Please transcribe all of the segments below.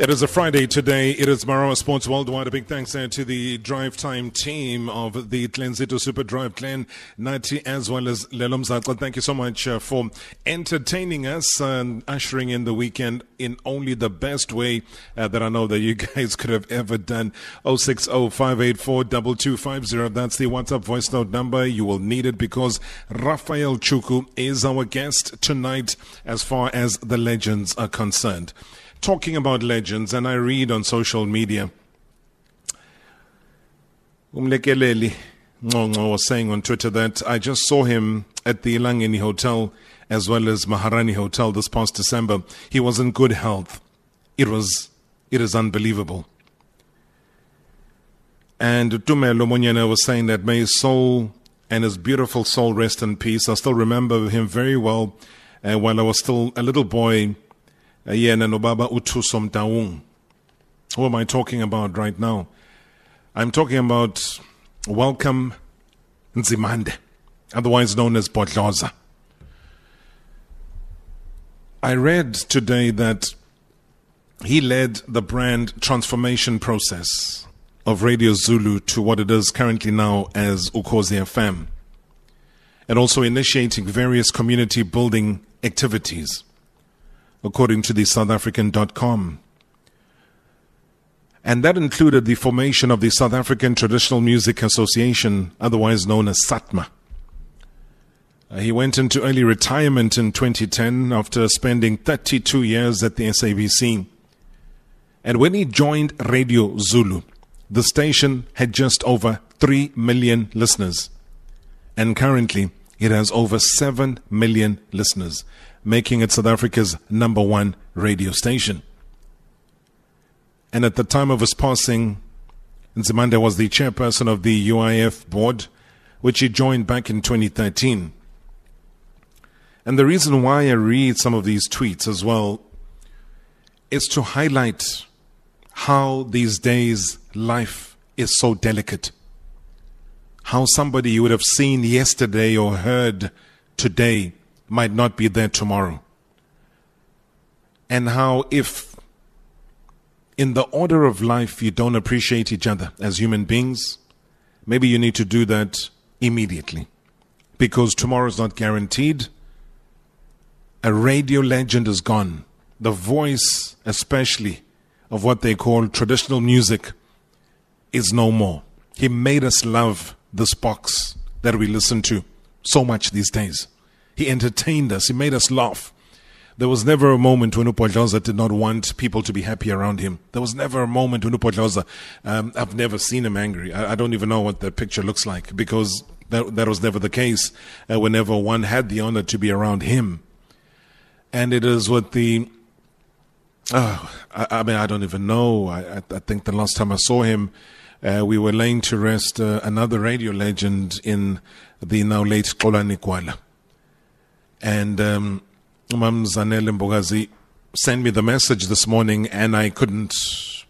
It is a Friday today. It is Marawa Sports Worldwide. A big thanks there to the drive time team of the Glenzito Super Drive, Glen Nati, as well as Lelom Zatla. Thank you so much uh, for entertaining us and ushering in the weekend in only the best way uh, that I know that you guys could have ever done. 060 584 2250. That's the WhatsApp voice note number. You will need it because Rafael Chuku is our guest tonight as far as the legends are concerned talking about legends, and I read on social media. Umlekeleli Ngcongo was saying on Twitter that I just saw him at the Elangeni Hotel as well as Maharani Hotel this past December. He was in good health. It was, it is unbelievable. And Tumelo Monyana was saying that may his soul and his beautiful soul rest in peace. I still remember him very well uh, while I was still a little boy yena nobaba uthuso mtaung who am i talking about right now? I'm talking about welcome nzimande otherwise known as Bodloza. i read today that he led the brand transformation process of radio zulu to what it is currently now as ukhozi fm and also initiating various community building activities according to the South African.com. And that included the formation of the South African Traditional Music Association, otherwise known as SATMA. Uh, he went into early retirement in 2010 after spending 32 years at the SABC. And when he joined Radio Zulu, the station had just over 3 million listeners. And currently, it has over 7 million listeners making it South Africa's number one radio station. And at the time of his passing, Nzimande was the chairperson of the UIF board, which he joined back in 2013. And the reason why I read some of these tweets as well is to highlight how these days life is so delicate. How somebody you would have seen yesterday or heard today might not be there tomorrow. And how, if in the order of life you don't appreciate each other as human beings, maybe you need to do that immediately. Because tomorrow is not guaranteed. A radio legend is gone. The voice, especially, of what they call traditional music, is no more. He made us love this box that we listen to so much these days. He entertained us. He made us laugh. There was never a moment when Upodloza did not want people to be happy around him. There was never a moment when Upodloza, um, I've never seen him angry. I, I, don't even know what that picture looks like because that, that was never the case uh, whenever one had the honor to be around him. And it is what the, oh, I, I mean, I don't even know. I, I, think the last time I saw him, uh, we were laying to rest uh, another radio legend in the now late Xolani Gwala. And um, Mam Zanele Mbokazi sent me the message this morning, and I couldn't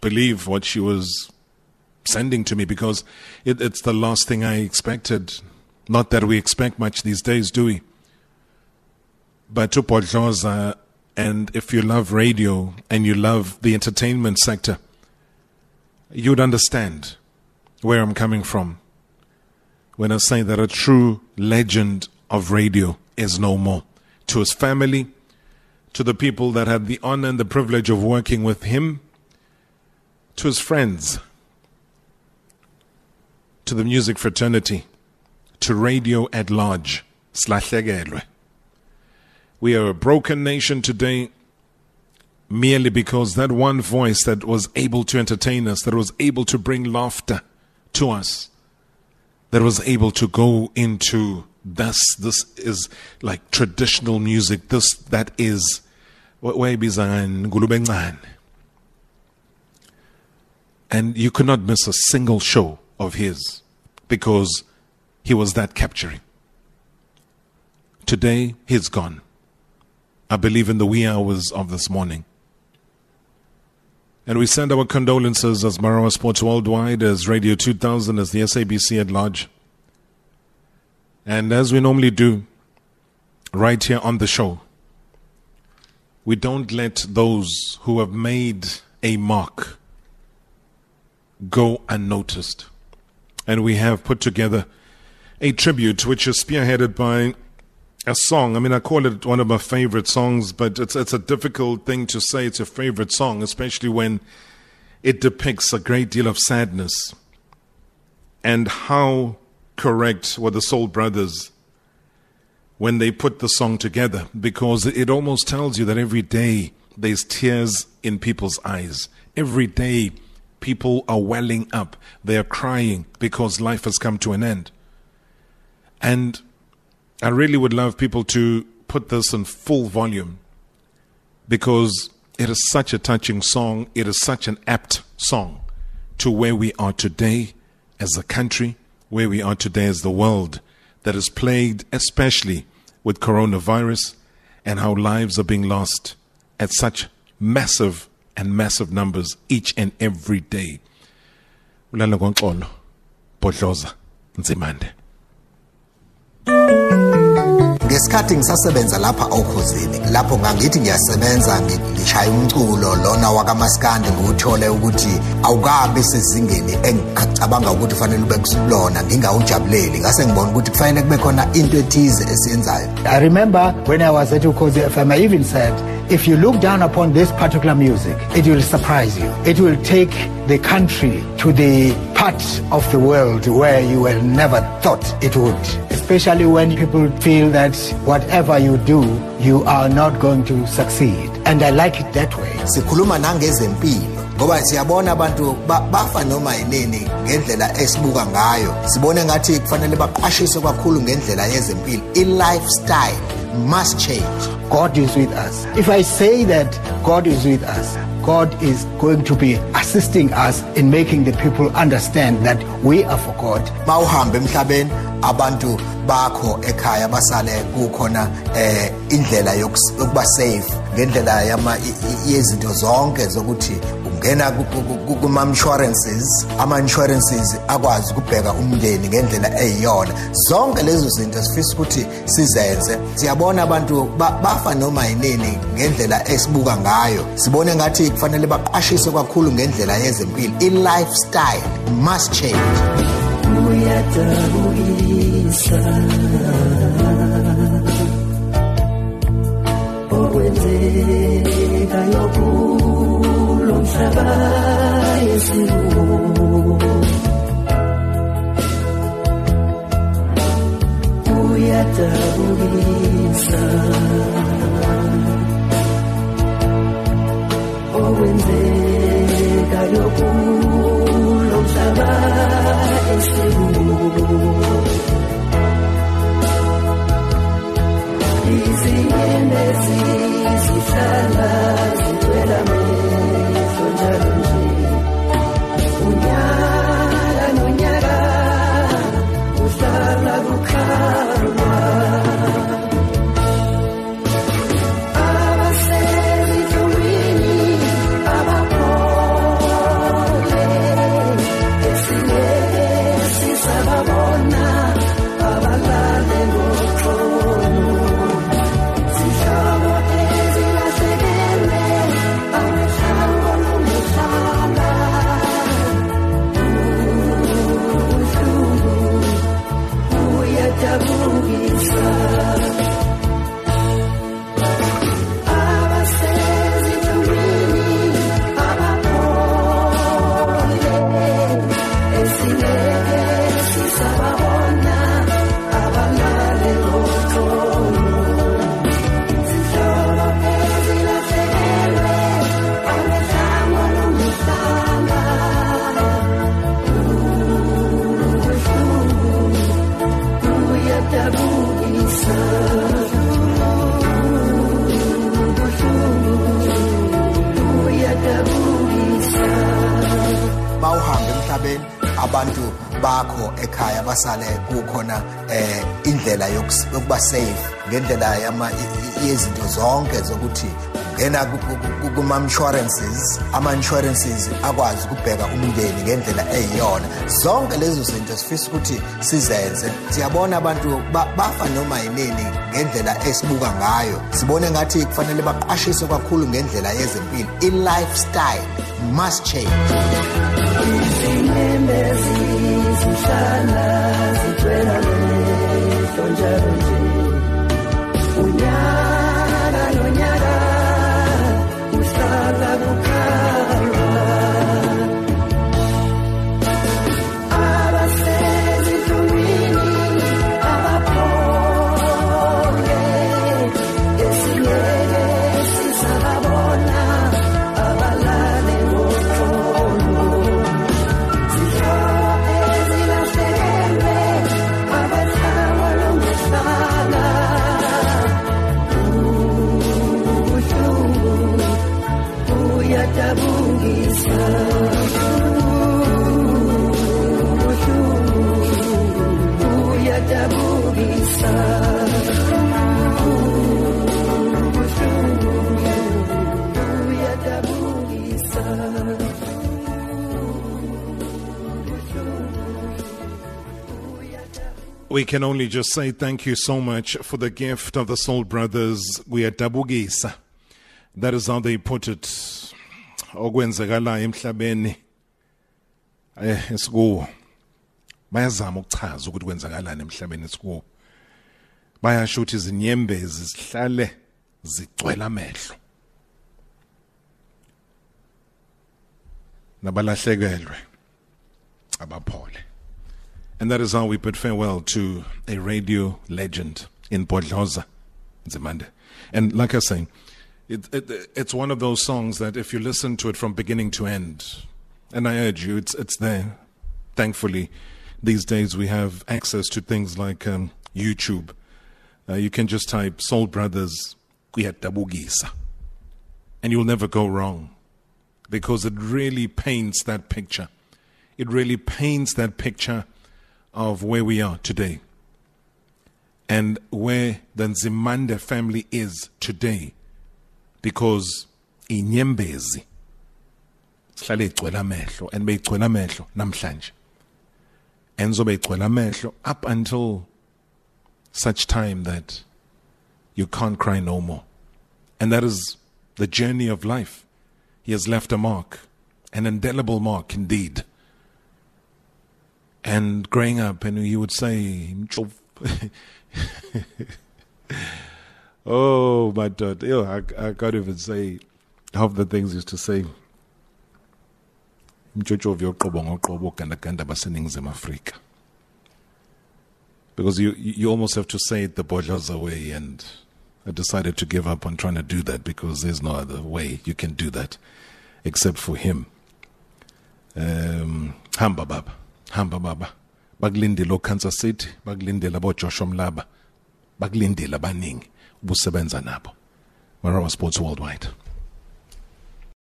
believe what she was sending to me because it, it's the last thing I expected. Not that we expect much these days, do we? But to Bodloza, and if you love radio and you love the entertainment sector, you'd understand where I'm coming from when I say that a true legend of radio is no more. To his family, to the people that had the honor and the privilege of working with him, to his friends, to the music fraternity, to radio at large. We are a broken nation today merely because that one voice that was able to entertain us, that was able to bring laughter to us, that was able to go into this this is like traditional music. This that is and you could not miss a single show of his because he was that capturing. Today he's gone. I believe in the wee hours of this morning. And we send our condolences as Marawa Sports Worldwide, as Radio 2000, as the SABC at large. And as we normally do right here on the show, we don't let those who have made a mark go unnoticed. And we have put together a tribute which is spearheaded by a song. I mean, I call it one of my favorite songs, but it's, it's a difficult thing to say it's a favorite song, especially when it depicts a great deal of sadness. And how correct were the Soul Brothers when they put the song together, because it almost tells you that every day there's tears in people's eyes. Every day people are welling up, they are crying because life has come to an end. And I really would love people to put this in full volume because it is such a touching song. It is such an apt song to where we are today as a country, where we are today as the world that is plagued especially with coronavirus and how lives are being lost at such massive and massive numbers each and every day. Ulala kwaNxolo, Bodloza, Nzimande. Ngesikhathi ngisasebenza lapha okhuzini lapho ngangithi ngiyasebenza ngishaya umculo lona wakamaskandi ngiwuthole ukuthi awukabi sezingeni engicabanga ukuthi ube ngingawujabuleli. Ngase ngibona ukuthi kufanele kube khona into ethize esiyenzayo. I remember when I was at Ukhozi FM I even said if you look down upon this particular music it will surprise you. It will take the country to the part of the world where you will never thought it would especially when people feel that whatever you do, you are not going to succeed. And I like it that way. sikhuluma nangezempilo ngoba siyabona abantu ba- bafa noma yinini ngendlela esibuka ngayo sibone ngathi kufanele baqashiswe kakhulu ngendlela yezempilo i-lifestyle must change God is with us. If I say that God is with us, God is going to be assisting us in making the people understand that we are for God. mawuhambe emhlabeni abantu bakho ekhaya basale kukhona eh indlela yokuba safe ngendlela yama yezinto zonke zokuthi ungena ku- ku- ku- kuma insurances ama insurances akwazi ukubheka umndeni ngendlela eyiyona. Zonke lezo zinto sifisa ukuthi sizenze. Siyabona abantu ba- bafa noma yinini ngendlela esibuka ngayo. Sibone ngathi kufanele baqashiswe kakhulu ngendlela yezempilo. I-lifestyle must change. Uyadabukisa okwenzekayo kulo mhlaba yesikuwo uyadabukisa okwenzekayo kulo mhlaba esikuwo izinyembezi emhlabeni abantu bakho ekhaya basale kukhona eh indlela yokus- yokuba safe ngendlela yama i- i- yezinto zonke zokuthi ungena ku- ku- ku- kuma-insurances. Ama-insurances akwazi ukubheka umndeni ngendlela eyiyona. Zonke lezo zinto sifisa ukuthi sizenze. Siyabona abantu ba- bafa noma yinini ngendlela esibuka ngayo. Sibone ngathi kufanele baqashiswe kakhulu ngendlela yezempilo. I-lifestyle must change. lezi zihlala zitshwela lento njalo. nje We can only just say thank you so much for the gift of the Soul Brothers. We are Dabugisa. That is how they put it. Okwenzakala emhlabeni eh esikuwo. Bayazama ukuchaza ukuthi kwenzakalani emhlabeni esikuwo. Bayasho ukuthi izinyembezi zihlale zigcwele amehlo. Nabalahlekelwe abaphole. And that is how we bid farewell to a radio legend in Bodloza, Nzimande. And like I saying, it, it, it's one of those songs that if you listen to it from beginning to end, and I urge you, it's, it's there. Thankfully, these days we have access to things like um, YouTube. Uh, you can just type Soul Brothers Kuyadabukisa, and you'll never go wrong because it really paints that picture. It really paints that picture of where we are today and where the Nzimande family is today because inyembezi sihlale igcwele amehlo and beyigcwele amehlo namhlanje. And zobe igcwele amehlo up until such time that you can't cry no more. And that is the journey of life. He has left a mark an indelible mark indeed and growing up, and he would say, "Oh, my God. I, I can't even say half the things he used to say." Because you you almost have to say it the Bodlaza way, and I decided to give up on trying to do that because there's no other way you can do that except for him. Um, hamba baba hamba baba. Bakulindele oKansas City bakulindele aboJoshua Mlaba. Bakulindele abaningi. Ubusebenza nabo. Marawa Sports Worldwide.